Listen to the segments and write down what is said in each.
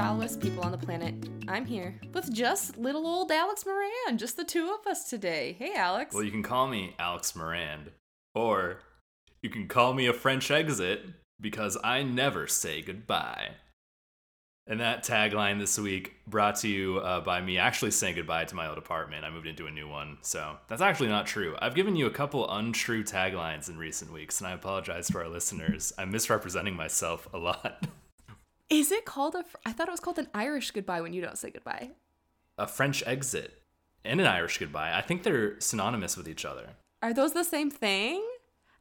shallowest people on the planet. I'm here with just little old Alex Moran, just the two of us today. Hey, Alex. Well, you can call me Alex Moran, or you can call me a French exit because I never say goodbye. And that tagline this week brought to you uh, by me actually saying goodbye to my old apartment. I moved into a new one, so that's actually not true. I've given you a couple untrue taglines in recent weeks, and I apologize to our listeners. I'm misrepresenting myself a lot. Is it called a? Fr- I thought it was called an Irish goodbye when you don't say goodbye. a French exit and an Irish goodbye. I think they're synonymous with each other. Are those the same thing?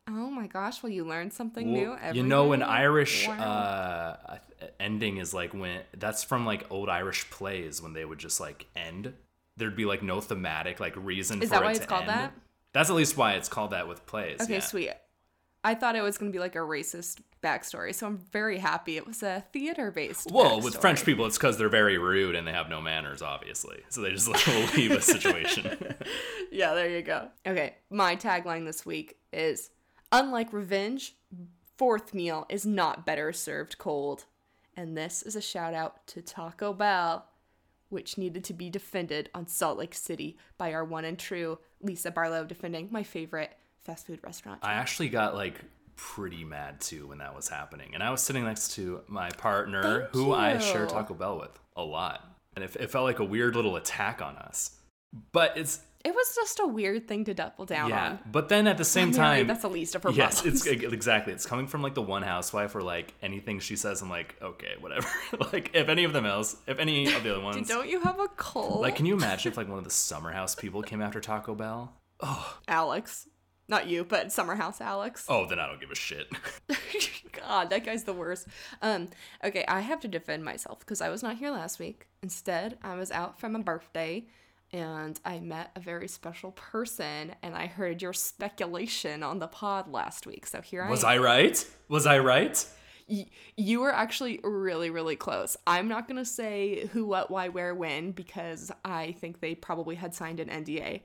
Oh my gosh! Well, you learn something new every you know, an. Irish Wow. uh, ending is like when that's from like old Irish plays when they would just like end. There'd be like no thematic like reason. Is for that it why it's called end. that? That's at least why it's called that with plays. Okay, yeah. sweet. I thought it was going to be like a racist backstory, so I'm very happy it was a theater based. Well, with French people, it's because they're very rude and they have no manners, obviously. So they just like, will leave a situation. Yeah, there you go. Okay, my tagline this week is Unlike revenge, fourth meal is not better served cold. And this is a shout out to Taco Bell, which needed to be defended on Salt Lake City by our one and true Lisa Barlow, defending my favorite fast food restaurant. I actually got like pretty mad too when that was happening. And I was sitting next to my partner, Thank who I share Taco Bell with a lot. And it, it felt like a weird little attack on us. But it's, it was just a weird thing to double down yeah. on. But then at the same time, that's the least of her yes, problems. it's exactly. It's coming from like the one housewife where like anything she says, I'm like, okay, whatever. like if any of them else, if any of the other ones, Don't you have a cold? like, can you imagine if like one of the summer house people came after Taco Bell? Oh, Alex. Not you, but Summer House Alex. Oh, then I don't give a shit. God, that guy's the worst. Um, okay, I have to defend myself because I was not here last week. Instead, I was out from a birthday and I met a very special person and I heard your speculation on the pod last week. So here I Was I I right? Was I right? Y- you were actually really, really close. I'm not going to say who, what, why, where, when because I think they probably had signed an NDA,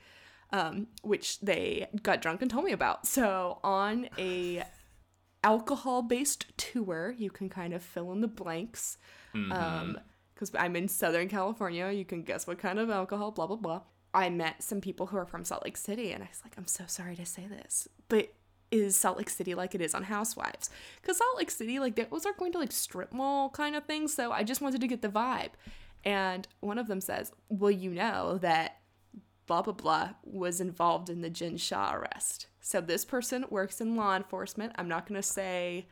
um, which they got drunk and told me about. So on a alcohol based tour, you can kind of fill in the blanks. Um, because I'm in Southern California, you can guess what kind of alcohol, blah, blah, blah. I met some people who are from Salt Lake City, and I was like, I'm so sorry to say this, but is Salt Lake City like it is on Housewives? Because Salt Lake City, like, those are going to like strip mall kind of things, so I just wanted to get the vibe. And one of them says, Well, you know that blah, blah, blah was involved in the Jen Shah arrest. So this person works in law enforcement. I'm not going to say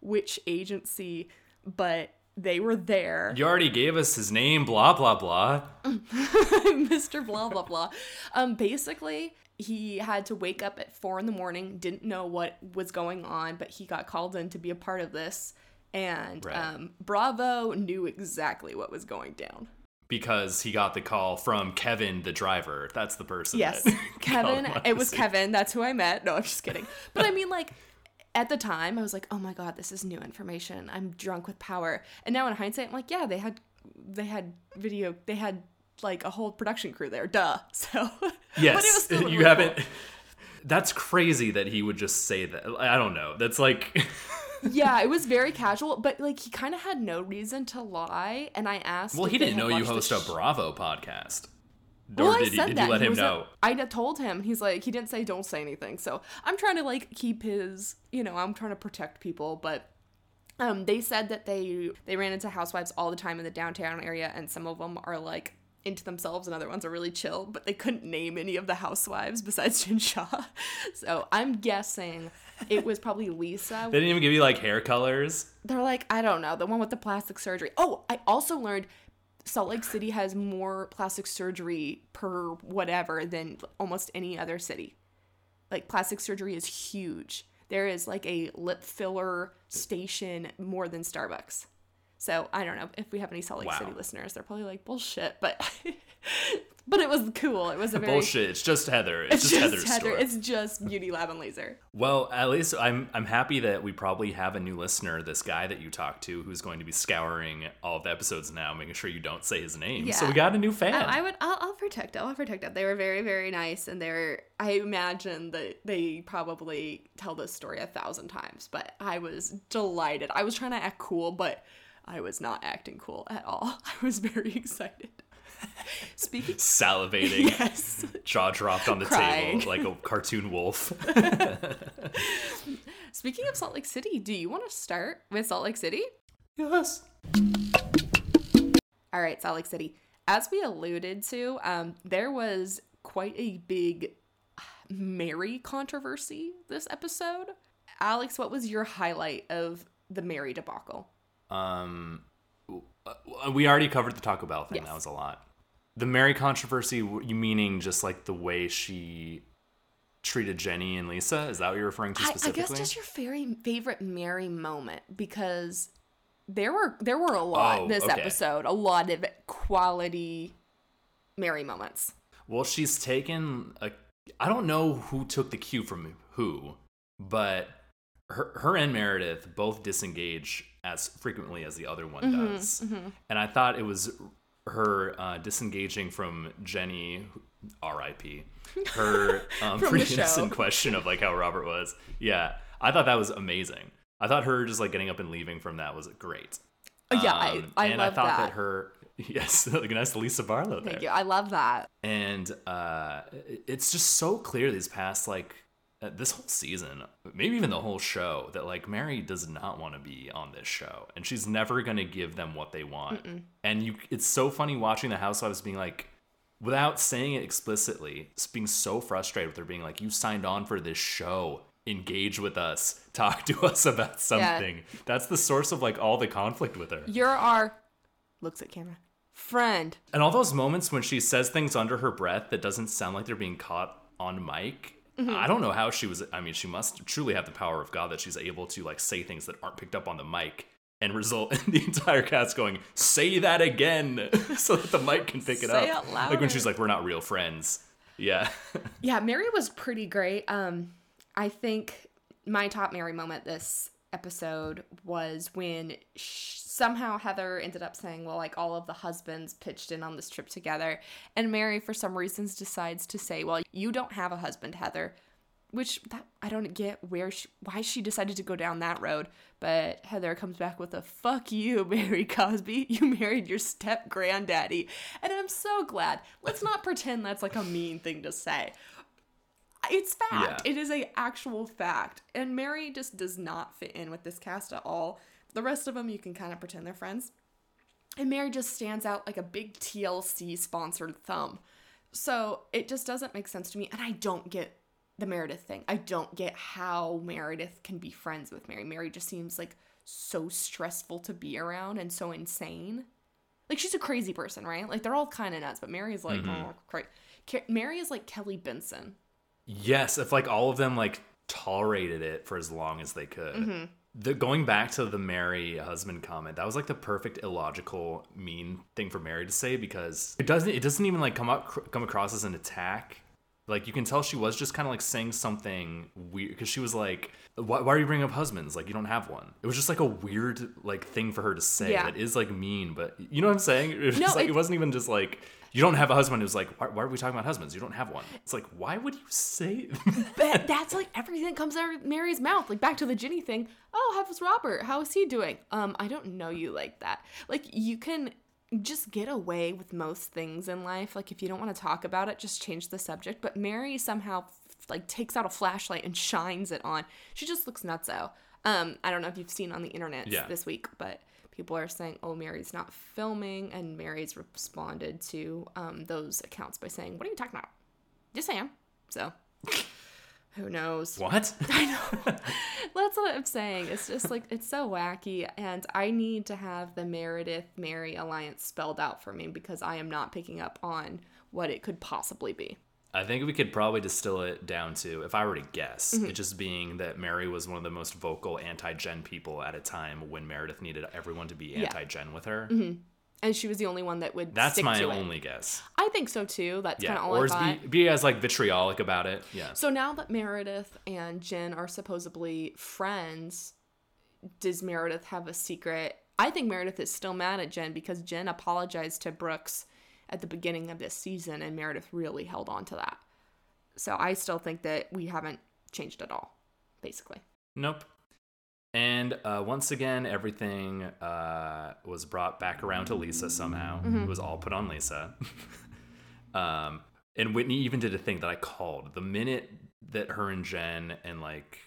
which agency, but they were there. You already gave us his name, blah blah blah. Mr. Blah blah blah. Um, basically, he had to wake up at four in the morning, didn't know what was going on, but he got called in to be a part of this. And Right. um, Bravo knew exactly what was going down. Because he got the call from Kevin, the driver. That's the person. Yes, Kevin. It was Kevin. That's who I met. No, I'm just kidding. But I mean, like, at the time, I was like, "Oh my god, this is new information. I'm drunk with power." And now, in hindsight, I'm like, "Yeah, they had, they had video. They had like a whole production crew there. Duh." So, Yes, but it was still you really haven't. cool. That's crazy that he would just say that. I don't know. That's like. Yeah, it was very casual, but like he kind of had no reason to lie. And I asked. well, he didn't know you host a sh- Bravo podcast. Well, or I did, he, said did that. you let He him know? I d- told him. He's like, he didn't say don't say anything. So I'm trying to like keep his, you know, I'm trying to protect people. But um, they said that they they ran into housewives all the time in the downtown area, and some of them are like into themselves, and other ones are really chill. But they couldn't name any of the housewives besides Jen Shah. So I'm guessing it was probably Lisa. They didn't even give you like hair colors. They're like, I don't know, the one with the plastic surgery. Oh, I also learned Salt Lake City has more plastic surgery per whatever than almost any other city. Like plastic surgery is huge. There is like a lip filler station more than Starbucks. So I don't know if we have any Salt Lake Wow. City listeners. They're probably like bullshit, but but it was cool. It was a very Bullshit. It's just Heather. It's, It's just, Heather's Heather. story. It's just Beauty Lab and Laser. Well, at least I'm I'm happy that we probably have a new listener, this guy that you talked to, who's going to be scouring all of the episodes now, making sure you don't say his name. So we got a new oh, fan. I, I would. I'll, I'll protect it. I'll protect it. They were very, very nice, and they're. I imagine that they probably tell this story a thousand times, but I was delighted. I was trying to act cool, but I was not acting cool at all. I was very excited. Speaking Salivating, yes. jaw dropped on the Crying. table like a cartoon wolf. Speaking of Salt Lake City, do you want to start with Salt Lake City? yes. All right, Salt Lake City. As we alluded to, um, there was quite a big Mary controversy this episode. Alex, what was your highlight of the Mary debacle? Um, uh, we already covered the Taco Bell thing. Yes. That was a lot. The Mary controversy, you meaning just like the way she treated Jenny and Lisa? Is that what you're referring to I, I specifically? guess just your very favorite Mary moment because there were there were a lot Oh, this okay. episode, a lot of quality Mary moments. Well, she's taken a. I don't know who took the cue from who, but her, her and Meredith both disengage as frequently as the other one Mm-hmm, does, and I thought it was her uh, disengaging from Jenny, R.I.P. Her um, pretty innocent question of like how Robert was. Yeah, I thought that was amazing. I thought her just like getting up and leaving from that was great. Uh, yeah, I- Um, I and love I thought that. her. Yes, like a nice Lisa Barlow there Thank you. I love that. and uh, it's just so clear these past like Uh, this whole season maybe even the whole show that like mary does not want to be on this show and she's never going to give them what they want. And you it's so funny watching the housewives being like without saying it explicitly being so frustrated with her being like you signed on for this show. Engage with us. Talk to us about something. That's the source of like all the conflict with her. You're our looks at camera friend. And all those moments when she says things under her breath that doesn't sound like they're being caught on mic. Mm-hmm. I don't know how she was. I mean, she must truly have the power of God that she's able to like say things that aren't picked up on the mic and result in the entire cast going, "Say that again," so that the mic can pick it Say up. it Like when she's like, "We're not real friends." Yeah, Yeah, Mary was pretty great. Um, I think my top Mary moment this episode was when somehow Heather ended up saying, "Well, like all of the husbands pitched in on this trip together," and Mary, for some reasons, decides to say, "Well, you don't have a husband, Heather," which that I don't get where she, why she decided to go down that road. But Heather comes back with a "fuck you, Mary Cosby. You married your step granddaddy," and I'm so glad. Let's not pretend that's like a mean thing to say. It's fact. Yeah. It is a actual fact, and Mary just does not fit in with this cast at all. The rest of them, you can kind of pretend they're friends. And Mary just stands out like a big TLC sponsored thumb. So it just doesn't make sense to me. And I don't get the Meredith thing. I don't get how Meredith can be friends with Mary. Mary just seems like so stressful to be around and so insane. Like she's a crazy person, right? Like they're all kind of nuts, but Mary is like, mm-hmm. oh, cra- Ca- Mary is like Kelly Benson. Yes. If like all of them like tolerated it for as long as they could. Mm-hmm. The going back to the Mary husband comment, that was like the perfect illogical mean thing for Mary to say because it doesn't it doesn't even like come up come across as an attack. Like you can tell she was just kind of like saying something weird because she was like, why, "Why are you bringing up husbands? Like you don't have one." It was just like a weird like thing for her to say Yeah. that is like mean, but you know what I'm saying? It was No, just, like, it- it wasn't even just like you don't have a husband. who's like, why, why are we talking about husbands? You don't have one. It's like, why would you say? But that's like everything that comes out of Mary's mouth. Like back to the Jenny thing. Oh, how's Robert? How is he doing? Um, I don't know you like that. Like you can just get away with most things in life. Like if you don't want to talk about it, just change the subject. But Mary somehow like takes out a flashlight and shines it on. She just looks nutso. Um, I don't know if you've seen on the internet Yeah. this week, but people are saying, "Oh, Mary's not filming," and Mary's responded to um, those accounts by saying, "What are you talking about?" Yes, I am. So, who knows? what? I know. That's what I'm saying. It's just like it's so wacky, and I need to have the Meredith Mary alliance spelled out for me because I am not picking up on what it could possibly be. I think we could probably distill it down to, if I were to guess, Mm-hmm. it just being that Mary was one of the most vocal anti-Gen people at a time when Meredith needed everyone to be anti-Gen with her. And she was the only one that would. That's stick my to it. only guess. I think so too. That's Yeah, kind of all or I thought. be, be as like vitriolic about it. Yeah. So now that Meredith and Jen are supposedly friends, does Meredith have a secret? I think Meredith is still mad at Jen because Jen apologized to Brooks at the beginning of this season and Meredith really held on to that. So I still think that we haven't changed at all, basically. Nope. And uh, once again, everything uh, was brought back around to Lisa somehow. It was all put on Lisa. um, and Whitney even did a thing that I called the minute that her and Jen and like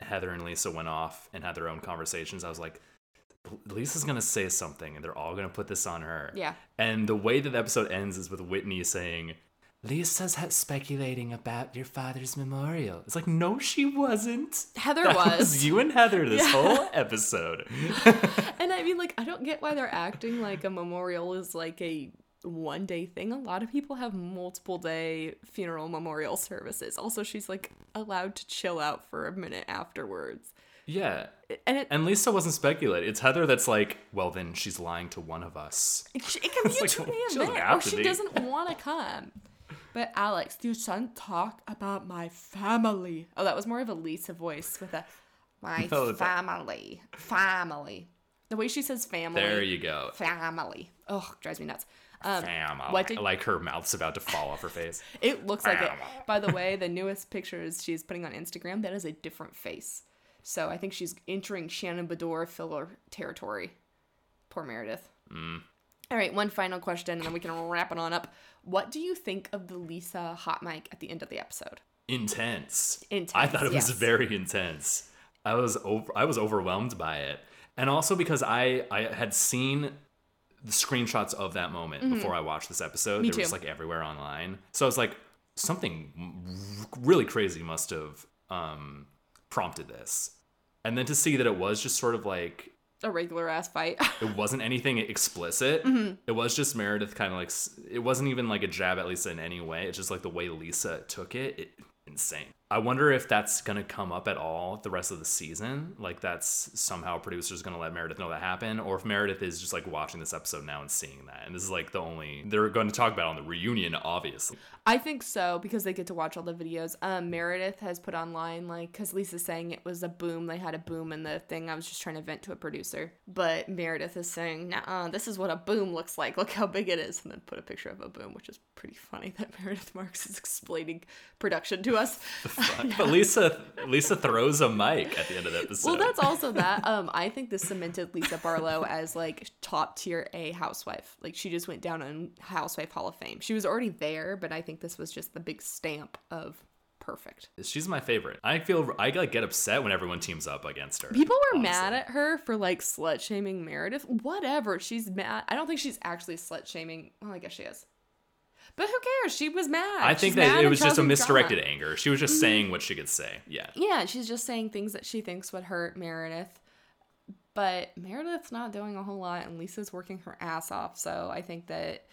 Heather and Lisa went off and had their own conversations. I was like, Lisa's gonna say something, and they're all gonna put this on her. Yeah. And the way that the episode ends is with Whitney saying, "Lisa's speculating about your father's memorial." It's like, no, she wasn't. Heather That was. you and Heather this Yeah. whole episode. And I mean, like, I don't get why they're acting like a memorial is like a one day thing. A lot of people have multiple day funeral memorial services. Also, she's like allowed to chill out for a minute afterwards. Yeah. And it, And Lisa wasn't speculating. It's Heather that's like, well, then she's lying to one of us. it can be a like, 2 she a.m. doesn't event, or she doesn't want to come. But Alex, you shouldn't talk about my family. Oh, that was more of a Lisa voice with a my No, that- family, family. The way she says family. There you go. family. Oh, drives me nuts. Um, Family. what did- like her mouth's about to fall off her face. It looks like it. By the way, the newest pictures she's putting on Instagram, that is a different face. So I think she's entering Shannon Beador filler territory. Poor Meredith. Mm. All right, one final question, and then we can wrap it on up. What do you think of the Lisa hot mic at the end of the episode? intense. Intense, I thought it was very intense. I was over, I was overwhelmed by it, and also because I I had seen the screenshots of that moment before I watched this episode. Mm-hmm. Me they were just like everywhere online. So I was like, something really crazy must have um, prompted this, and then to see that it was just sort of like A regular ass fight. it wasn't anything explicit. Mm-hmm. It was just Meredith kind of like it wasn't even like a jab at Lisa in any way. It's just like the way Lisa took it, it insane. I wonder if that's gonna come up at all the rest of the season. Like that's somehow producers gonna let Meredith know that happened, or if Meredith is just like watching this episode now and seeing that, and this is like the only they're going to talk about on the reunion, obviously. I think so because they get to watch all the videos. Um, Meredith has put online like because Lisa's saying it was a boom. They had a boom in the thing. I was just trying to vent to a producer, but Meredith is saying, "Nah, this is what a boom looks like. Look how big it is," and then put a picture of a boom, which is pretty funny that Meredith Marks is explaining production to us. But Lisa Lisa throws a mic at the end of the episode. Well, that's also that. Um, I think this cemented Lisa Barlow as like top tier A housewife. Like she just went down on Housewife Hall of Fame. She was already there, but I think this was just the big stamp of perfect. She's my favorite. I feel I like get upset when everyone teams up against her. People were honestly. mad at her for like slut shaming Meredith. Whatever. She's mad. I don't think she's actually slut shaming. Well, I guess she is. But who cares? She was mad. I think She's that it was just a misdirected drama. anger. She was just saying what she could say. Yeah. Yeah, she's just saying things that she thinks would hurt Meredith. But Meredith's not doing a whole lot, and Lisa's working her ass off. So I think that,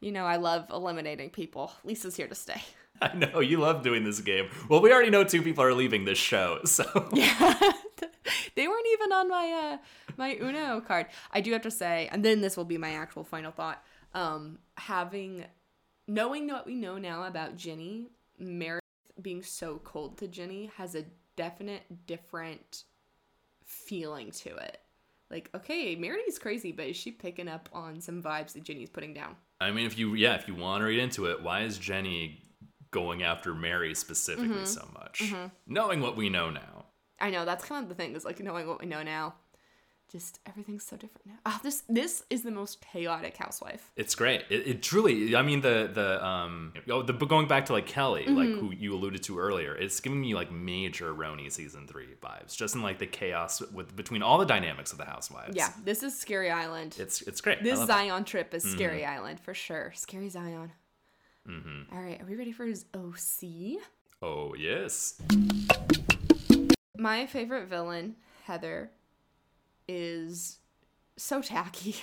you know, I love eliminating people. Lisa's here to stay. I know you love doing this game. Well, we already know two people are leaving this show, so yeah, they weren't even on my uh my Uno card. I do have to say, and then this will be my actual final thought. Um, having knowing what we know now about Jenny, Meredith being so cold to Jenny has a definite different feeling to it. Like, okay, Meredith's crazy, but is she picking up on some vibes that Jenny's putting down? I mean, if you yeah, if you want to read into it, why is Jenny going after Mary specifically Mm-hmm. so much, knowing what we know now? I know that's kind of the thing is like knowing what we know now. Just everything's so different now. Oh, this this is the most chaotic housewife. It's great. It, it truly. I mean, the the um, oh, the but going back to like Kelly, like Mm-hmm. who you alluded to earlier, it's giving me like major RHONY season three vibes, just in like the chaos with between all the dynamics of the housewives. Yeah, this is Scary Island. it's it's great. This. Zion trip is Scary Island for sure. Scary Zion. Mm-hmm. All right, are we ready for his OC? Oh yes. My favorite villain, Heather, is so tacky.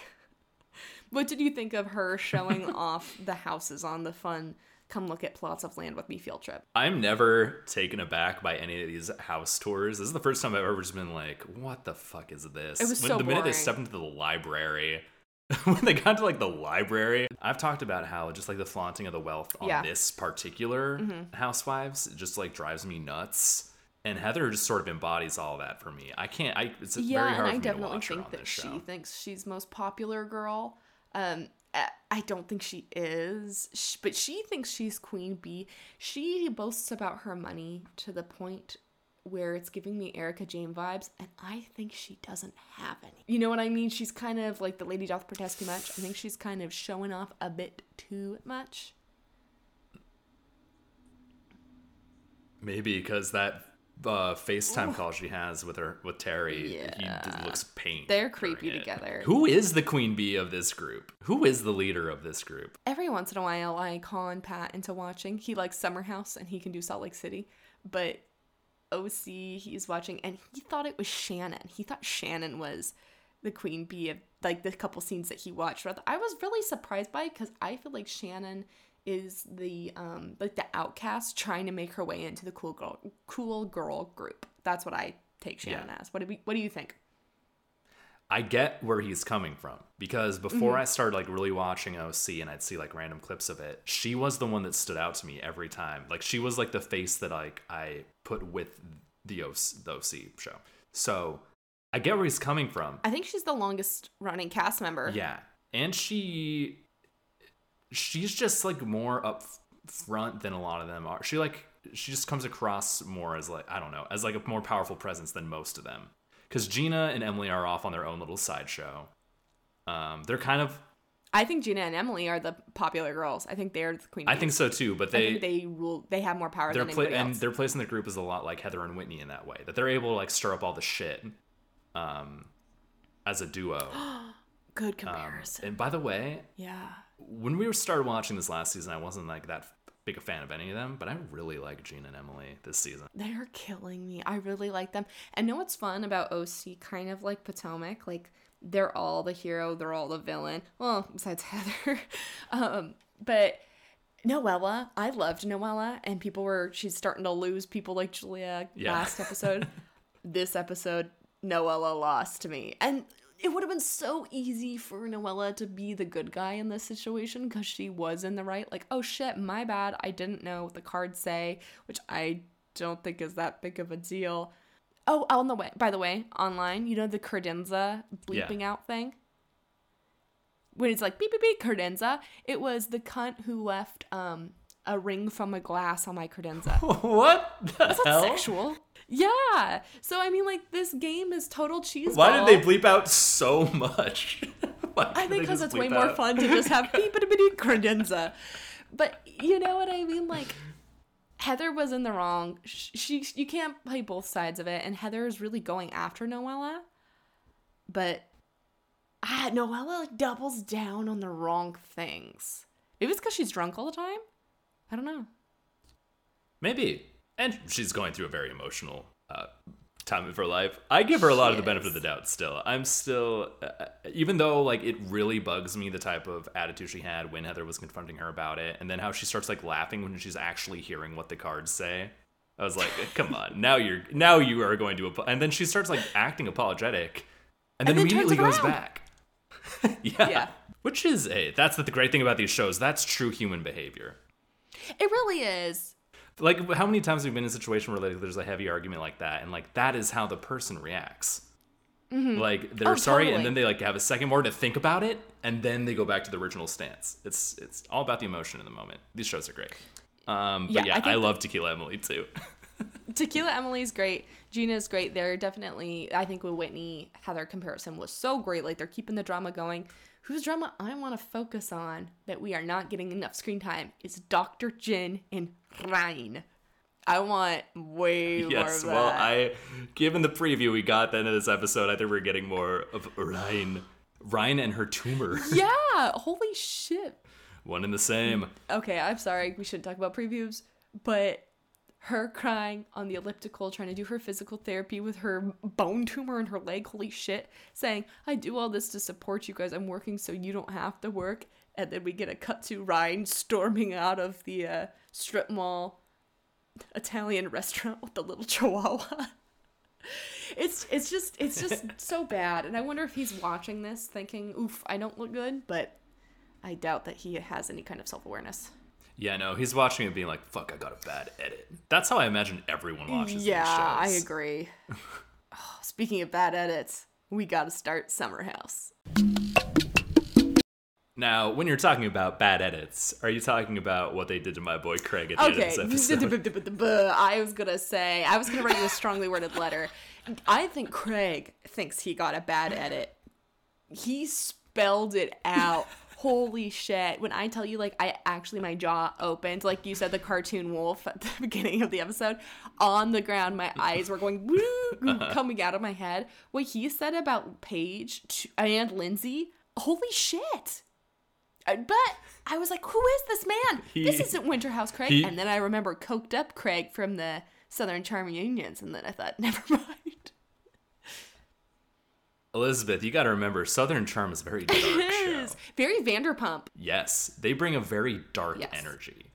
what did you think of her showing off the houses on the fun come look at plots of land with me field trip? I'm never taken aback by any of these house tours. This is the first time I've ever just been like, "What the fuck is this?" It was when so the minute they boring. stepped into the library. when they got to like the library, I've talked about how just like the flaunting of the wealth on Yeah. Mm-hmm. this particular housewives just like drives me nuts. And Heather just sort of embodies all that for me. I can't. I it's very hard and I for me to definitely think that she thinks she's most popular girl. Um, I- I don't think she is, but she thinks she's queen bee. She boasts about her money to the point where it's giving me Erika Jayne vibes, and I think she doesn't have any. You know what I mean? She's kind of like the lady doth protest too much. I think she's kind of showing off a bit too much. Maybe because that uh, FaceTime call she has with her with Terry, he Yeah. just looks pain. They're creepy it. together. Who is the queen bee of this group? Who is the leader of this group? Every once in a while, I con Pat into watching. He likes Summer House and he can do Salt Lake City, but OC he's watching and he thought it was Shannon. He thought Shannon was the queen bee of like the couple scenes that he watched. I was really surprised by because I feel like Shannon is the um like the outcast trying to make her way into the cool girl cool girl group. That's what I take Shannon Yeah. as. What do we, what do you think? I get where he's coming from because before Mm-hmm. I started like really watching OC and I'd see like random clips of it, she was the one that stood out to me every time. Like she was like the face that like I put with the OC, the OC show. So I get where he's coming from. I think she's the longest running cast member. Yeah. And she she's just like more up front than a lot of them are. She like she just comes across more as like I don't know, as like a more powerful presence than most of them. Cuz Gina and Emily are off on their own little sideshow. Um they're kind of I think Gina and Emily are the popular girls. I think they're the queen. I think so too, but I they think they rule. They have more power they're than pla- anybody and their place in the group is a lot like Heather and Whitney in that way. That they're able to like stir up all the shit um as a duo. Good Um, comparison. and by the way, yeah. When we started watching this last season, I wasn't like that big a fan of any of them, but I really like Gina and Emily this season. They're killing me. I really like them. And know what's fun about OC? Kind of like Potomac. Like they're all the hero. They're all the villain. Well, besides Heather. um, but Noella, I loved Noella, and people were she's starting to lose people like Julia Yeah. last episode. this episode, Noella lost to me, and it would have been so easy for Noella to be the good guy in this situation because she was in the right. Like, oh shit, my bad, I didn't know what the cards say, which I don't think is that big of a deal. Oh, on the way, by the way, online, you know the credenza Yeah. bleeping out thing when it's like beep beep beep credenza it was the cunt who left um a ring from a glass on my credenza what the that's not hell? sexual yeah so i mean like this game is total cheese Why ball. did they bleep out so much? I think because it's way bleep more fun to just have credenza but you know what i mean like heather was in the wrong Sh- she you can't play both sides of it and heather is really going after noella but ah, Noella like doubles down on the wrong things. Maybe it's because she's drunk all the time. I don't know. Maybe. And she's going through a very emotional uh, time of her life. I give her a lot of the benefit of the doubt still. I'm still, uh, even though like it really bugs me the type of attitude she had when Heather was confronting her about it, and then how she starts like laughing when she's actually hearing what the cards say. I was like, come on, now you're now you are going to, apo-. and then she starts like acting apologetic, and then, And then turns immediately goes back. yeah. Yeah. Which is a that's the great thing about these shows. That's true human behavior. It really is. Like how many times have we been in a situation where like, there's a heavy argument like that, and like that is how the person reacts. Like they're Oh, sorry, totally. and then they like have a second more to think about it, and then they go back to the original stance. It's it's all about the emotion in the moment. These shows are great. Um, but Yeah, yeah, I I, love Tequila Emily too. Tequila Emily's great. Gina's great. They're definitely, I think, with Whitney, Heather comparison was so great. Like they're keeping the drama going. Whose drama I want to focus on that we are not getting enough screen time is Dr. Jen and Ryan. I want way more yes, well. I given the preview we got then of this episode, I think we're getting more of Ryan, Ryan and her tumor, yeah, holy shit. one and the same. okay, I'm sorry, we shouldn't talk about previews, but her crying on the elliptical, trying to do her physical therapy with her bone tumor in her leg, holy shit, saying, I do all this to support you guys, I'm working so you don't have to work. And then we get a cut to Ryan storming out of the uh, strip mall Italian restaurant with the little chihuahua. It's it's just it's just so bad, and I wonder if he's watching this thinking, "Oof, I don't look good," but I doubt that he has any kind of self awareness. Yeah, no, he's watching it being like, fuck, I got a bad edit. That's how I imagine everyone watches Yeah, I these shows. agree. Oh, speaking of bad edits, we got to start Summer House. Now, when you're talking about bad edits, are you talking about what they did to my boy Craig at the Okay. end of this episode? I was gonna say I was gonna write you a strongly worded letter. I think Craig thinks he got a bad edit. He spelled it out. Holy shit. When I tell you, like, I actually, my jaw opened. Like you said, the cartoon wolf at the beginning of the episode. On the ground, my eyes were going woo, coming out of my head. What he said about Paige and Lindsay, holy shit. Uh, But I was like, who is this man? this isn't Winter House Craig. he- and then I remember coked up Craig from the Southern Charm Reunions. And then I thought, never mind. Elizabeth, you got to remember, Southern Charm is a very dark show. It is very Vanderpump. Yes, they bring a very dark Yes. energy.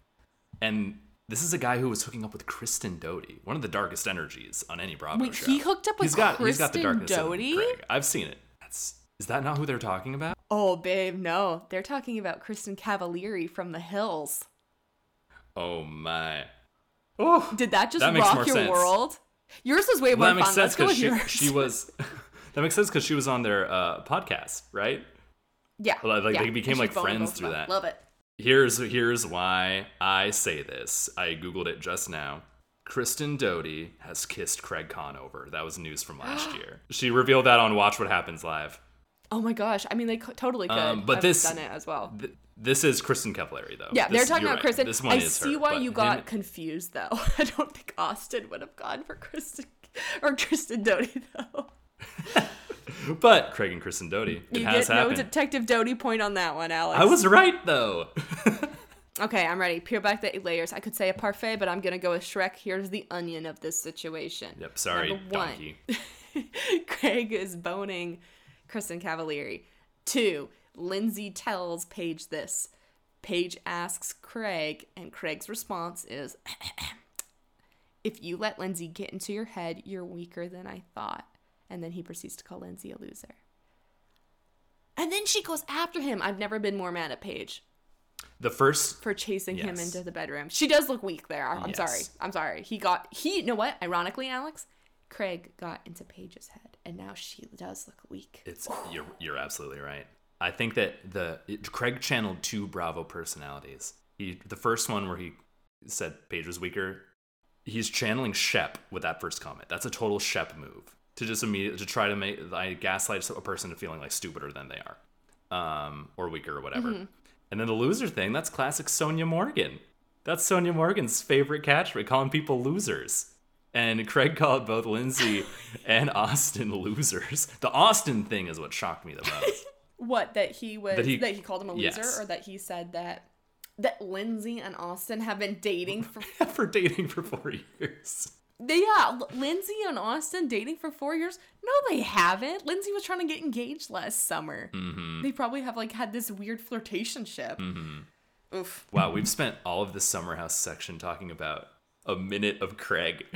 And this is a guy who was hooking up with Kristen Doute, one of the darkest energies on any Bravo Wait, show. he hooked up with he's got, he's got the Kristen darkness Doute? I've seen it. That's is that not who they're talking about? Oh, babe, no. They're talking about Kristen Cavallari from The Hills. Oh my. Oh, Did that just That rock your sense. world? Yours was way more well, that makes fun. sense Let's go with she, yours. she was. that makes sense because she was on their uh, podcast, right? yeah, like, yeah. they became, like, friends through that. Love it. Here's here's why I say this. I googled it just now. Kristen Doute has kissed Craig Conover. That was news from last year. She revealed that on Watch What Happens Live. Oh my gosh. I mean, they totally could. Um, but have this- done it as well. Th- this is Kristen Cavallari, though. Yeah, This- they're talking about right. Kristen. This one I is see her, why you him- got confused, though. I don't think Austen would have gone for Kristen or Kristen Doute, though. But Craig and Kristen Doute, it You has get no. Detective Doute point on that one, Alex. I was right though. Okay, I'm ready. Peel back the layers. I could say a parfait, but I'm gonna go with Shrek. Here's the onion of this situation. yep. Sorry, Number one. donkey. Craig is boning Kristen Cavallari. Two, Lindsay tells Paige this. Paige asks Craig, and Craig's response is If you let Lindsay get into your head, you're weaker than I thought. And then he proceeds to call Lindsay a loser. And then she goes after him. I've never been more mad at Paige The first for chasing him into the bedroom. She does look weak there. I'm Yes. sorry. I'm sorry. He got he you know what? Ironically, Alex, Craig got into Paige's head and now she does look weak. It's you're you're absolutely right. I think that the it, Craig channeled two Bravo personalities. He the first one where he said Paige was weaker. He's channeling Shep with that first comment. That's a total Shep move to just immediately to try to make I gaslight a person to feeling like stupider than they are, um, or weaker or whatever. And then the loser thing. That's classic Sonja Morgan. That's Sonja Morgan's favorite catchphrase, calling people losers. And Craig called both Lindsay and Austen losers. The Austen thing is what shocked me the most. What that he was That that he- he, called him a loser Yes. or that he said that that Lindsay and Austen have been dating for for dating for four years. They yeah, Lindsay and Austen dating for 4 years? No, they haven't. Lindsay was trying to get engaged last summer. Mm-hmm. They probably have like had this weird flirtationship. Oof. Wow, we've spent all of the summer house section talking about a minute of Craig.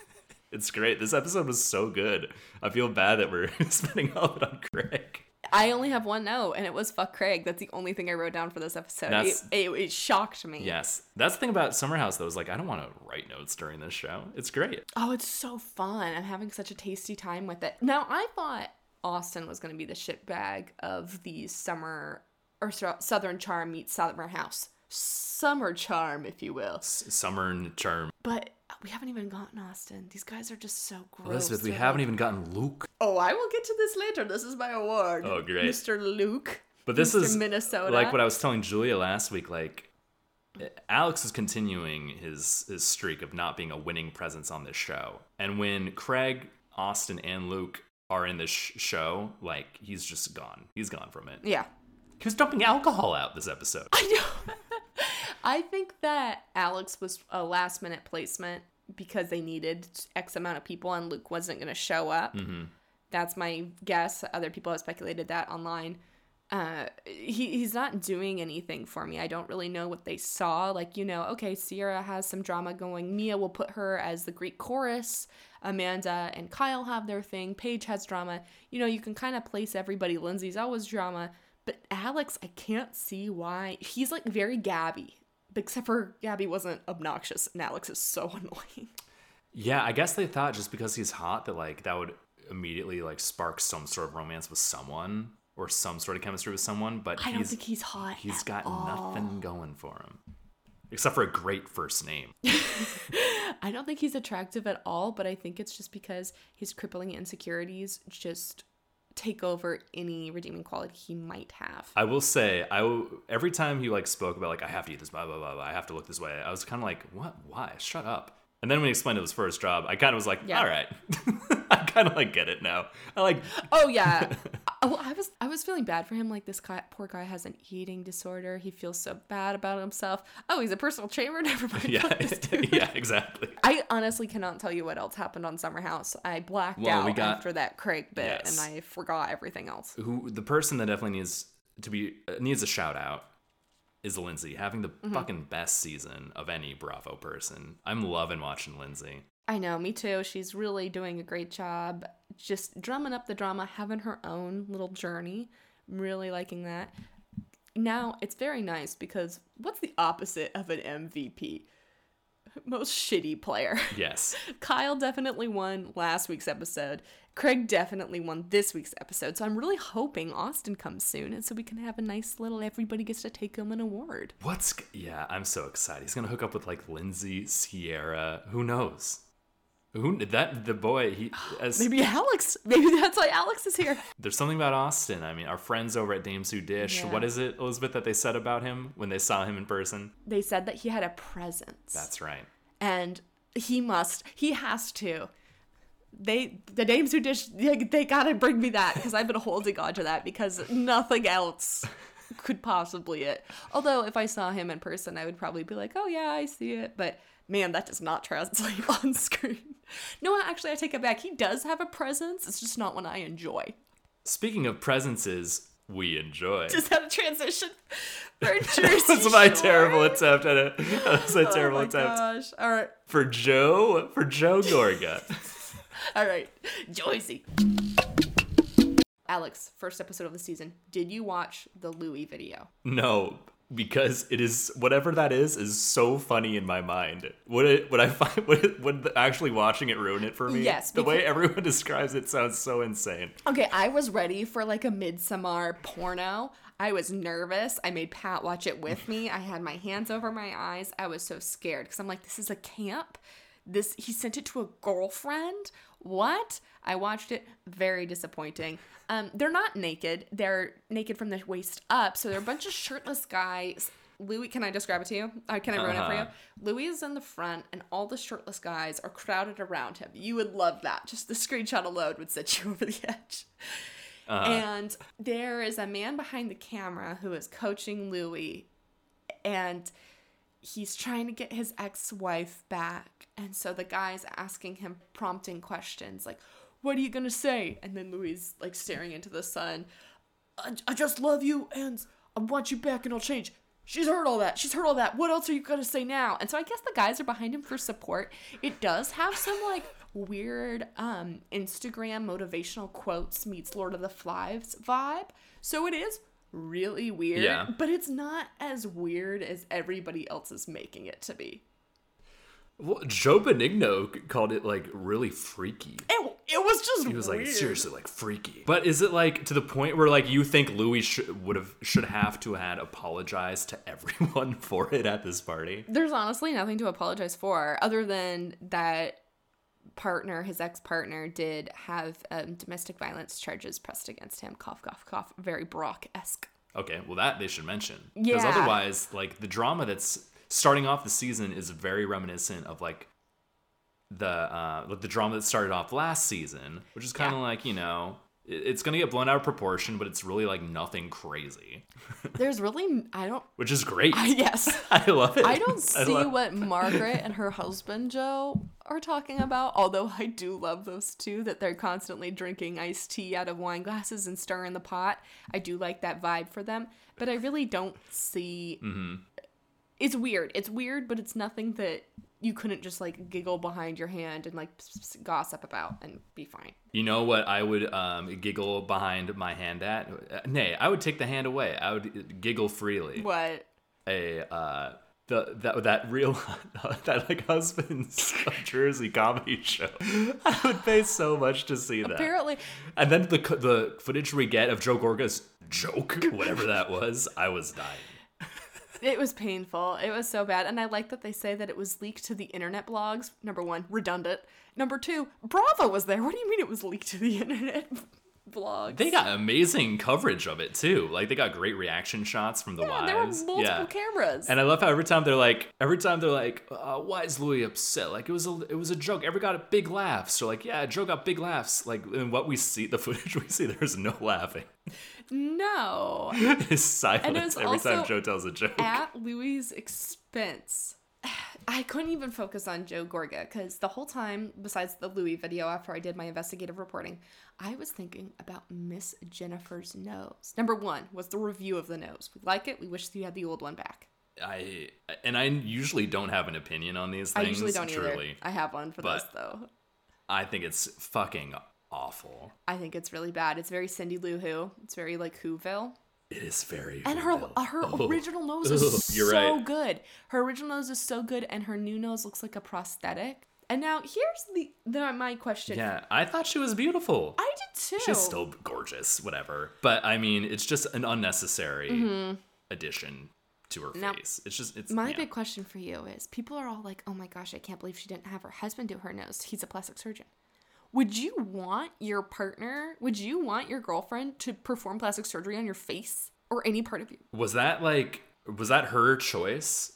it's great. This episode was so good. I feel bad that we're spending all of it on Craig. I only have one note, and it was fuck Craig. That's the only thing I wrote down for this episode. It, it, it shocked me. Yes, that's the thing about Summer House though. Is like I don't want to write notes during this show. It's great. Oh, it's so fun. I'm having such a tasty time with it. Now, I thought Austen was going to be the shitbag of the summer or Southern Charm meets Summer House. Summer Charm, if you will. S- Summer Charm. But we haven't even gotten Austen. These guys are just so gross. Elizabeth, we They're haven't like, even gotten Luke. Oh, I will get to this later. This is my award. Oh, great. Mr. Luke. But this Mr. is Minnesota. like what I was telling Julia last week. Like eh, Alex is continuing his his streak of not being a winning presence on this show, and when Craig, Austen, and Luke are in this sh- show, like he's just gone. He's gone from it. Yeah. He was dumping alcohol out this episode. I know. I think that Alex was a last minute placement because they needed X amount of people and Luke wasn't going to show up. Mm-hmm. That's my guess. Other people have speculated that online. Uh, he, he's not doing anything for me. I don't really know what they saw. Like, you know, okay, Ciara has some drama going. Mya will put her as the Greek chorus. Amanda and Kyle have their thing. Paige has drama. You know, you can kind of place everybody. Lindsay's always drama. But Alex, I can't see why. He's like very Gabby. Except for Gabby wasn't obnoxious and Alex is so annoying. Yeah, I guess they thought just because he's hot that like that would immediately like spark some sort of romance with someone or some sort of chemistry with someone, but I don't he's think he's hot. he's got all. nothing going for him. Except for a great first name. I don't think he's attractive at all, but I think it's just because his crippling insecurities just take over any redeeming quality he might have. I will say, I every time he like spoke about like I have to eat this, blah blah blah, blah I have to look this way. I was kind of like, what? Why? Shut up. And then when he explained it was for his job, I kind of was like, Yeah. all right, I kind of like get it now. I like, Oh yeah. I, well, I was I was feeling bad for him. Like this guy, poor guy has an eating disorder. He feels so bad about himself. Oh, he's a personal trainer. Never mind. yeah, yeah, exactly. I honestly cannot tell you what else happened on Summer House. I blacked Well, out got- after that Craig bit, Yes. and I forgot everything else. Who the person that definitely needs to be uh, needs a shout out is Lindsay having the Mm-hmm. fucking best season of any Bravo person. I'm loving watching Lindsay. I know, me too. She's really doing a great job, just drumming up the drama, having her own little journey. I'm really liking that. Now it's very nice because what's the opposite of an MVP? Most shitty player. Yes. Kyle definitely won last week's episode. Craig definitely won this week's episode. So I'm really hoping Austen comes soon and so we can have a nice little everybody gets to take home an award. What's yeah? I'm so excited. He's gonna hook up with like Lindsay, Ciara. Who knows? Who that the boy? He as Maybe Alex. Maybe that's why Alex is here. there's something about Austen. I mean, our friends over at Dames Who Dish. Yeah. What is it, Elizabeth, that they said about him when they saw him in person? They said that he had a presence. That's right. and he must he has to they the Dames who dish they, they gotta bring me that because i've been holding on to that because nothing else could possibly it although if i saw him in person i would probably be like oh yeah i see it but man that does not translate on screen no actually i take it back he does have a presence it's just not one i enjoy Speaking of presences, we enjoy. just had a transition for Jersey That was my Shore. terrible attempt at it. That was a oh terrible my attempt. gosh all right For Joe, for Joe Gorga. All right, Joycey. Alex, first episode of the season. Did you watch the Louis video? no, because it is whatever that is is so funny in my mind. Would it? Would I find? Would, it, would the- actually watching it ruin it for me? Yes, The way everyone describes it sounds so insane. Okay, I was ready for like a midsummer porno. I was nervous. I made Pat watch it with me. I had my hands over my eyes. I was so scared because I'm like, this is a camp. This he sent it to a girlfriend. What? I watched it. Very disappointing. Um, they're not naked. They're naked from the waist up. So they're a bunch of shirtless guys. Louis, can I describe it to you? Uh, can I ruin it for you? Uh-huh. Louis is in the front, and all the shirtless guys are crowded around him. You would love that. Just the screenshot alone would set you over the edge. Uh-huh. And there is a man behind the camera who is coaching Louis, and he's trying to get his ex wife back. And so the guy's asking him prompting questions like, What are you gonna say? And then Louis like staring into the sun. I, I just love you and I want you back and I'll change. She's heard all that. She's heard all that. What else are you gonna say now? And so I guess the guys are behind him for support. It does have some like weird um Instagram motivational quotes meets Lord of the Flies vibe. So it is really weird. Yeah. But it's not as weird as everybody else is making it to be. Well, Joe Benigno called it like really freaky. It, it was just He was weird. like seriously like freaky. But is it like to the point where like you think Louis should would have should have to had apologized to everyone for it at this party? There's honestly nothing to apologize for other than that partner, his ex partner, did have um, domestic violence charges pressed against him. Cough, cough, cough. Very Brock esque. Okay, well that they should mention Yeah. because otherwise, like the drama that's starting off the season is very reminiscent of like the uh like the drama that started off last season, which is kind of Yeah. like you know it's gonna get blown out of proportion, but it's really like nothing crazy, There's really, I don't, which is great. I, yes. I love it. I don't see love- what Margaret and her husband Joe are talking about, although I do love those two that they're constantly drinking iced tea out of wine glasses and stirring the pot. I do like that vibe for them, but I really don't see. Mm-hmm. It's weird. It's weird, but it's nothing that you couldn't just like giggle behind your hand and like gossip about and be fine. You know what I would um, giggle behind my hand at? Uh, Nay, I would take the hand away. I would giggle freely. What? A uh, the that that real that like husband's Jersey comedy show. I would pay so much to see that. Apparently, And then the the footage we get of Joe Gorga's joke, whatever that was, I was dying. It was painful. It was so bad. And I like that they say that it was leaked to the internet blogs. Number one, redundant. Number two, Bravo was there. What do you mean it was leaked to the internet blogs? They got amazing coverage of it too. Like they got great reaction shots from the yeah, there were multiple yeah. cameras. And I love how every time they're like, every time they're like, uh, "Why is Louis upset?" Like it was a, it was a joke. Every got a big laughs. Or like, yeah, Joe got big laughs. Like in what we see, the footage we see, there's no laughing. no. It's silence was every time Joe tells a joke. At Louis's expense. I couldn't even focus on Joe Gorga because the whole time, besides the Louis video after I did my investigative reporting, I was thinking about Miss Jennifer's nose. Number one was the review of the nose. We like it. We wish you had the old one back. I and I usually don't have an opinion on these things. I usually don't truly. either. I have one for this though. I think it's fucking awful. I think it's really bad. It's very Cindy Lou Who. It's very like Whoville. It is very And her uh, her Oh. original nose is so right. good. Her original nose is so good, and her new nose looks like a prosthetic. And now here's the, the my question. Yeah, I thought she was beautiful. I did too. She's still gorgeous, whatever. But I mean, it's just an unnecessary addition to her Mm-hmm. Now, face. It's just it's My yeah. big question for you is people are all like, oh my gosh, I can't believe she didn't have her husband do her nose. He's a plastic surgeon. Would you want your partner, would you want your girlfriend to perform plastic surgery on your face or any part of you? Was that like was that her choice?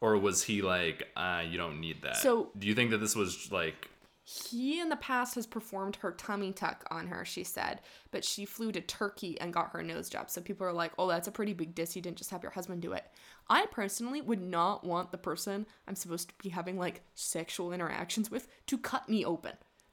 Or was he like, uh, you don't need that? So- do you think that this was like He in the past has performed her tummy tuck on her, she said, but she flew to Turkey and got her nose job. So people are like, oh, that's a pretty big diss. You didn't just have your husband do it. I personally would not want the person I'm supposed to be having like sexual interactions with to cut me open.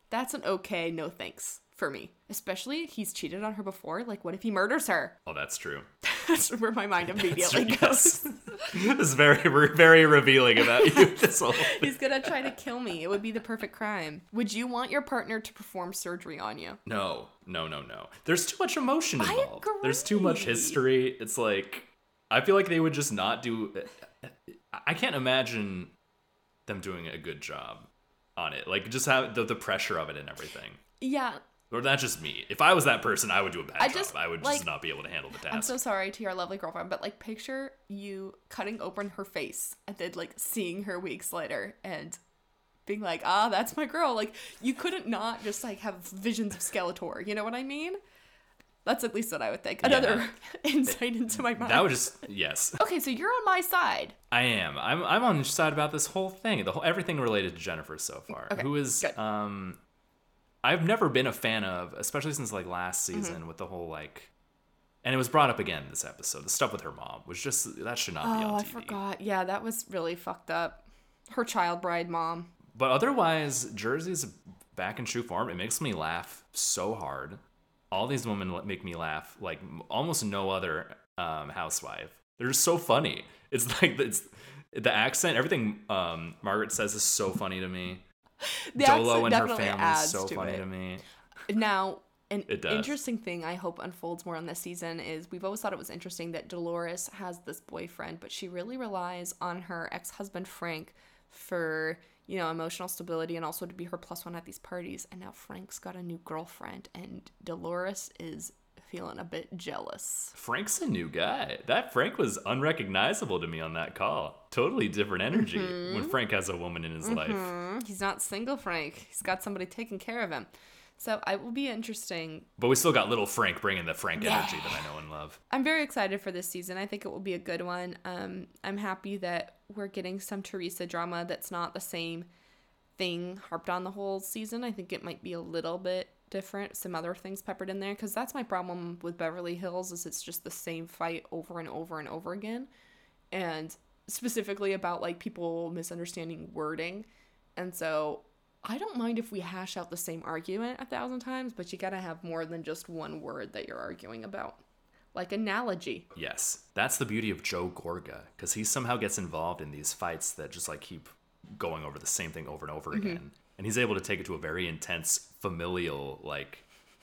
That's an okay, no thanks for me. Especially he's cheated on her before. Like, what if he murders her? Oh, that's true. That's where my mind immediately goes. Yes. this is very, very revealing about you. This whole He's gonna try to kill me. It would be the perfect crime. Would you want your partner to perform surgery on you? No, no, no, no. There's too much emotion involved. There's too much history. It's like I feel like they would just not do. I can't imagine them doing a good job on it. Like just have the, the pressure of it and everything. Yeah, Or that's just me. If I was that person, I would do a bad I job. just, I would like- just not be able to handle the task. I'm so sorry to your lovely girlfriend, but like picture you cutting open her face and then like seeing her weeks later and being like, ah, that's my girl. Like you couldn't not just like have visions of Skeletor. You know what I mean? That's at least what I would think. Another insight into my mind. that would just yes. okay, so you're on my side. I am. I'm I'm on your side about this whole thing. The whole everything related to Jennifer so far. Okay, Who is good. um I've never been a fan of, especially since like last Mm-hmm. season with the whole like and it was brought up again this episode. The stuff with her mom was just that should not be Oh, on I TV. forgot. Yeah, that was really fucked up. Her child bride mom. But otherwise, Jersey's back in true form. It makes me laugh so hard. All these women make me laugh like almost no other um, housewife. They're just so funny. It's like it's the accent, everything um, Margaret says is so funny to me. The Dolo and her family is adds so to funny it. to me. Now, an interesting thing I hope unfolds more on this season is we've always thought it was interesting that Dolores has this boyfriend, but she really relies on her ex husband Frank for, you know, emotional stability and also to be her plus one at these parties. And now Frank's got a new girlfriend, and Dolores is feeling a bit jealous. Frank's a new guy. That Frank was unrecognizable to me on that call. Totally different energy Mm-hmm. when Frank has a woman in his life. Mm, He's not single, Frank. He's got somebody taking care of him. So it will be interesting But we still got little Frank bringing the Frank energy that I know and love. I'm very excited for this season. I think it will be a good one. Um, I'm happy that we're getting some Teresa drama that's not the same thing harped on the whole season. I think it might be a little bit different, some other things peppered in there, because that's my problem with Beverly Hills is it's just the same fight over and over and over again, and specifically about like people misunderstanding wording, and so. I don't mind if we hash out the same argument a thousand times, but you gotta have more than just one word that you're arguing about like analogy. Yes, that's the beauty of Joe Gorga because he somehow gets involved in these fights that just like keep going over the same thing over and over Mm-hmm. again, and he's able to take it to a very intense familial like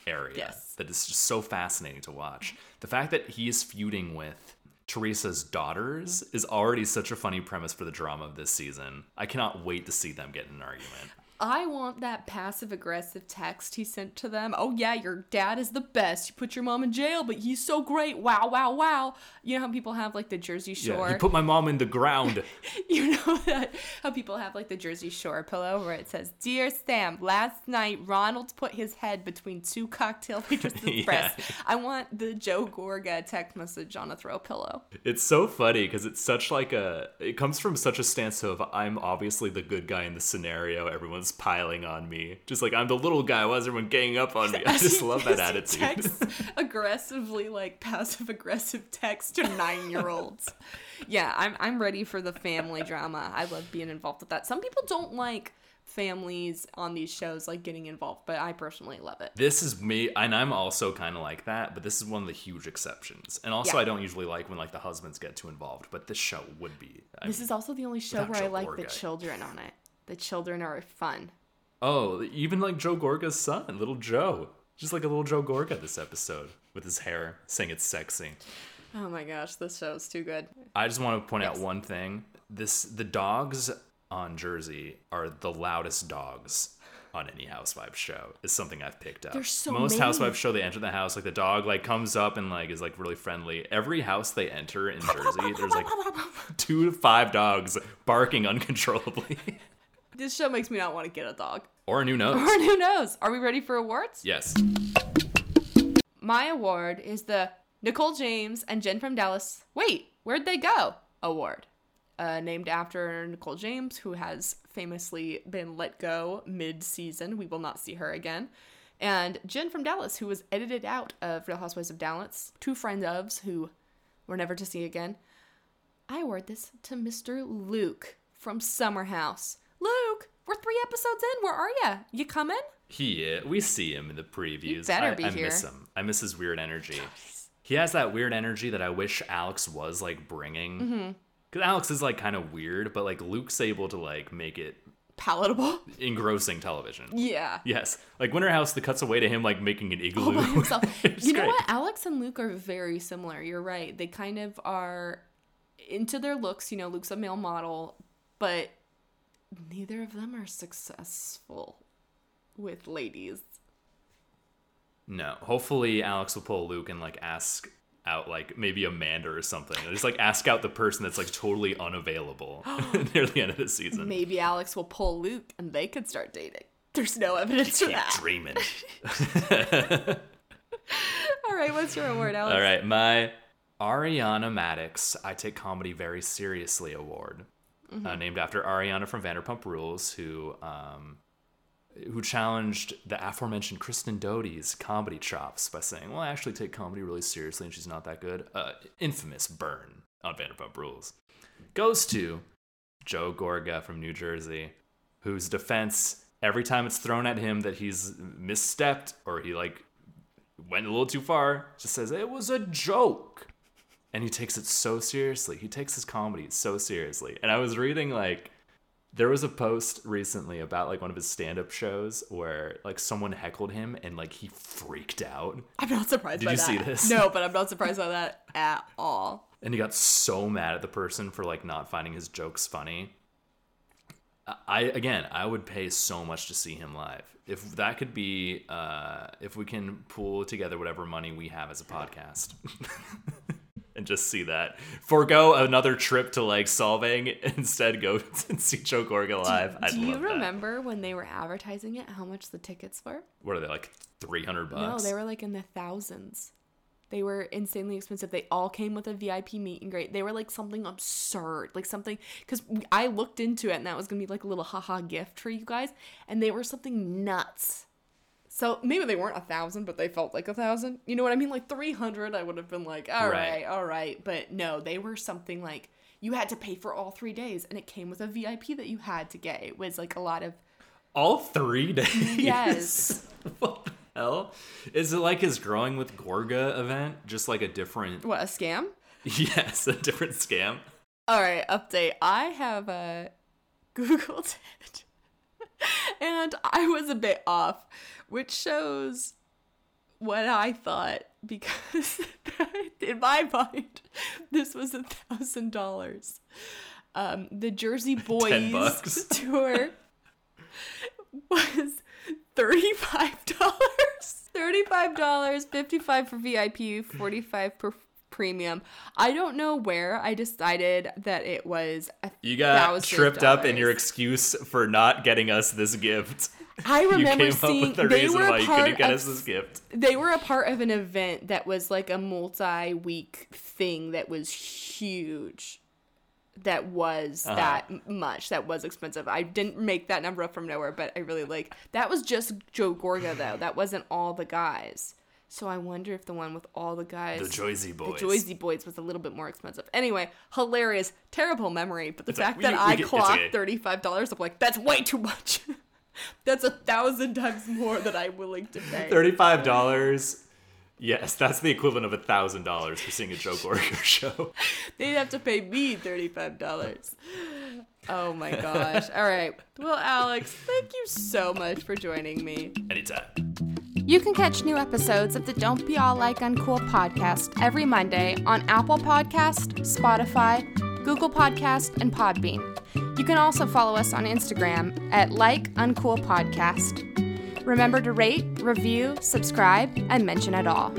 area Yes. that is just so fascinating to watch. The fact that he is feuding with Teresa's daughters is already such a funny premise for the drama of this season. I cannot wait to see them get in an argument. I want that passive aggressive text he sent to them. Oh yeah, your dad is the best. You put your mom in jail, but he's so great. Wow, wow, wow. You know how people have like the Jersey Shore. Yeah, he put my mom in the ground. you know that how people have like the Jersey Shore pillow where it says, "Dear Sam, last night Ronald put his head between two cocktail waitresses' Yeah. breasts." I want the Joe Gorga text message on a throw pillow. It's so funny because it's such like a. It comes from such a stance of I'm obviously the good guy in the scenario. Everyone's piling on me. Just like I'm the little guy. Why is everyone ganging up on me? I just love that attitude. texts aggressively, like passive aggressive text to nine year olds. yeah, I'm I'm ready for the family drama. I love being involved with that. Some people don't like families on these shows like getting involved, but I personally love it. This is me, and I'm also kind of like that, but this is one of the huge exceptions. And also, Yeah. I don't usually like when like the husbands get too involved, but this show would be. I This mean- is also the only show where I like the children on it. The children are fun. oh, even like Joe Gorga's son, little Joe, just like a little Joe Gorga this episode with his hair, saying it's sexy. Oh my gosh, this show is too good. I just want to point out one thing. This the dogs on Jersey are the loudest dogs on any housewives show. Is something I've picked up. There's so Most many. housewives show they enter the house like the dog like comes up and like is like really friendly. Every house they enter in Jersey, there's like two to five dogs barking uncontrollably. This show makes me not want to get a dog. or a new nose. Or a new nose. Are we ready for awards? Yes. My award is the Nicole James and Jen from Dallas. Wait, where'd they go? Award. Uh, named after Nicole James, who has famously been let go mid season. We will not see her again. And Jen from Dallas, who was edited out of Real Housewives of Dallas. Two friends ofs who we're never to see again. I award this to Mr. Luke from Summer House. We're three episodes in. Where are ya? You coming? He we see him in the previews. better I, be I miss him. I miss his weird energy. He has that weird energy that I wish Alex was like bringing. Mm-hmm. Because Alex is like kind of weird, but like Luke's able to like make it Palatable? engrossing television. Yeah. Yes, like Winter House, the cuts away to him like making an igloo. all himself. You know great. what? Alex and Luke are very similar. You're right. They kind of are into their looks. You know, Luke's a male model, but neither of them are successful with ladies. No, hopefully Alex will pull Luke and like ask out like maybe Amanda or something. Just like ask out the person that's like totally unavailable near the end of the season. Maybe Alex will pull Luke and they could start dating. There's no evidence for that. dreaming. All right, what's your award, Alex? All right, my Ariana Madix, I Take Comedy Very Seriously award, uh, named after Ariana from Vanderpump Rules, who um, who challenged the aforementioned Kristen Doute's comedy chops by saying, "Well, I actually take comedy really seriously, and she's not that good." Uh, infamous burn on Vanderpump Rules goes to Joe Gorga from New Jersey, whose defense every time it's thrown at him that he's misstepped or he like went a little too far, just says it was a joke. And he takes it so seriously. He takes his comedy so seriously. And I was reading like there was a post recently about like one of his stand-up shows where like someone heckled him and like he freaked out I'm not surprised Did by you that. see this? No, but I'm not surprised by that at all. and he got so mad at the person for like not finding his jokes funny. I again, I would pay so much to see him live. If that could be, uh, if we can pool together whatever money we have as a podcast, and just see that, forego another trip to like solving, instead go and see Joe Gorga live. I'd Do you love that. remember when they were advertising it, how much the tickets were? What are they like? Three hundred bucks? No, they were like in the thousands. They were insanely expensive. They all came with a VIP meet and greet. They were like something absurd, like something because I looked into it and that was gonna be like a little haha gift for you guys, and they were something nuts. So maybe they weren't a thousand, but they felt like a thousand. You know what I mean? Like three hundred, I would have been like, all right, Right. all right. But no, they were something like you had to pay for all three days, and it came with a VIP that you had to get. It was like a lot of All three days. Yes. what the hell? Is it like his growing with Gorga event? Just like a different what a scam. Yes, a different scam. All right, update. I have uh, Googled it, and I was a bit off, which shows what I thought because in my mind, this was a thousand dollars. Um, the Jersey Boys tour was thirty-five dollars. Thirty-five dollars, fifty-five for VIP, forty-five per premium. I don't know where I decided that it was. You got tripped up in your excuse for not getting us this gift. I remember seeing up with a they were a part get of us this gift. they were a part of an event that was like a multi-week thing that was huge that was Uh-huh. that much that was expensive i didn't make that number up from nowhere but i really like that was just joe gorga though that wasn't all the guys so i wonder if the one with all the guys The Joyzy Boys. the Joyzy Boys was a little bit more expensive. Anyway, hilarious, terrible memory, but the It's like, fact we- that we I get- it's clocked okay. thirty-five dollars, I'm like, that's way too much. that's a thousand times more than I'm willing to pay. Thirty-five dollars. Yes, that's the equivalent of a thousand dollars for seeing a Joe Gorga show. They'd have to pay me thirty-five dollars. Oh my gosh. All right. Well, Alex, thank you so much for joining me. Anytime. You can catch new episodes of the Don't Be All Like Uncool podcast every Monday on Apple Podcast, Spotify, Google Podcast, and Podbean. You can also follow us on Instagram at Like Uncool Podcast. Remember to rate, review, subscribe, and mention it all.